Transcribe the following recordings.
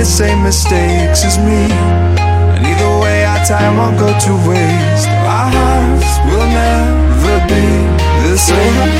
The same mistakes as me. And either way, our time won't go to waste. Our hearts will never be the same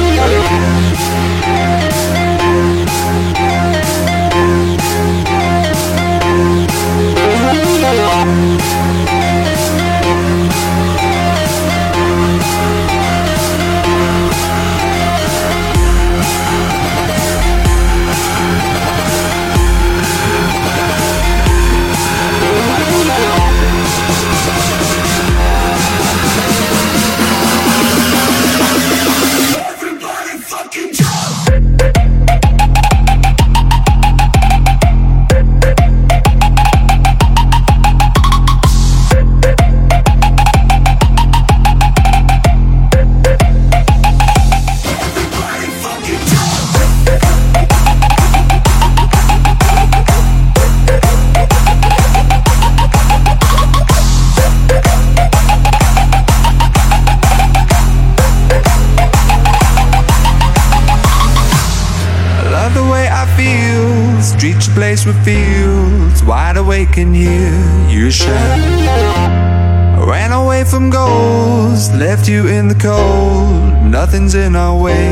With fields. Wide awake and hear you. I ran away from goals, left you in the cold. Nothing's in our way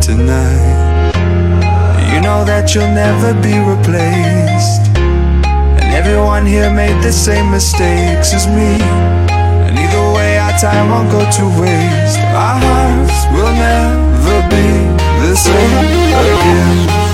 tonight. You know that you'll never be replaced. And everyone here made the same mistakes as me. And either way, our time won't go to waste. Our hearts will never be the same again.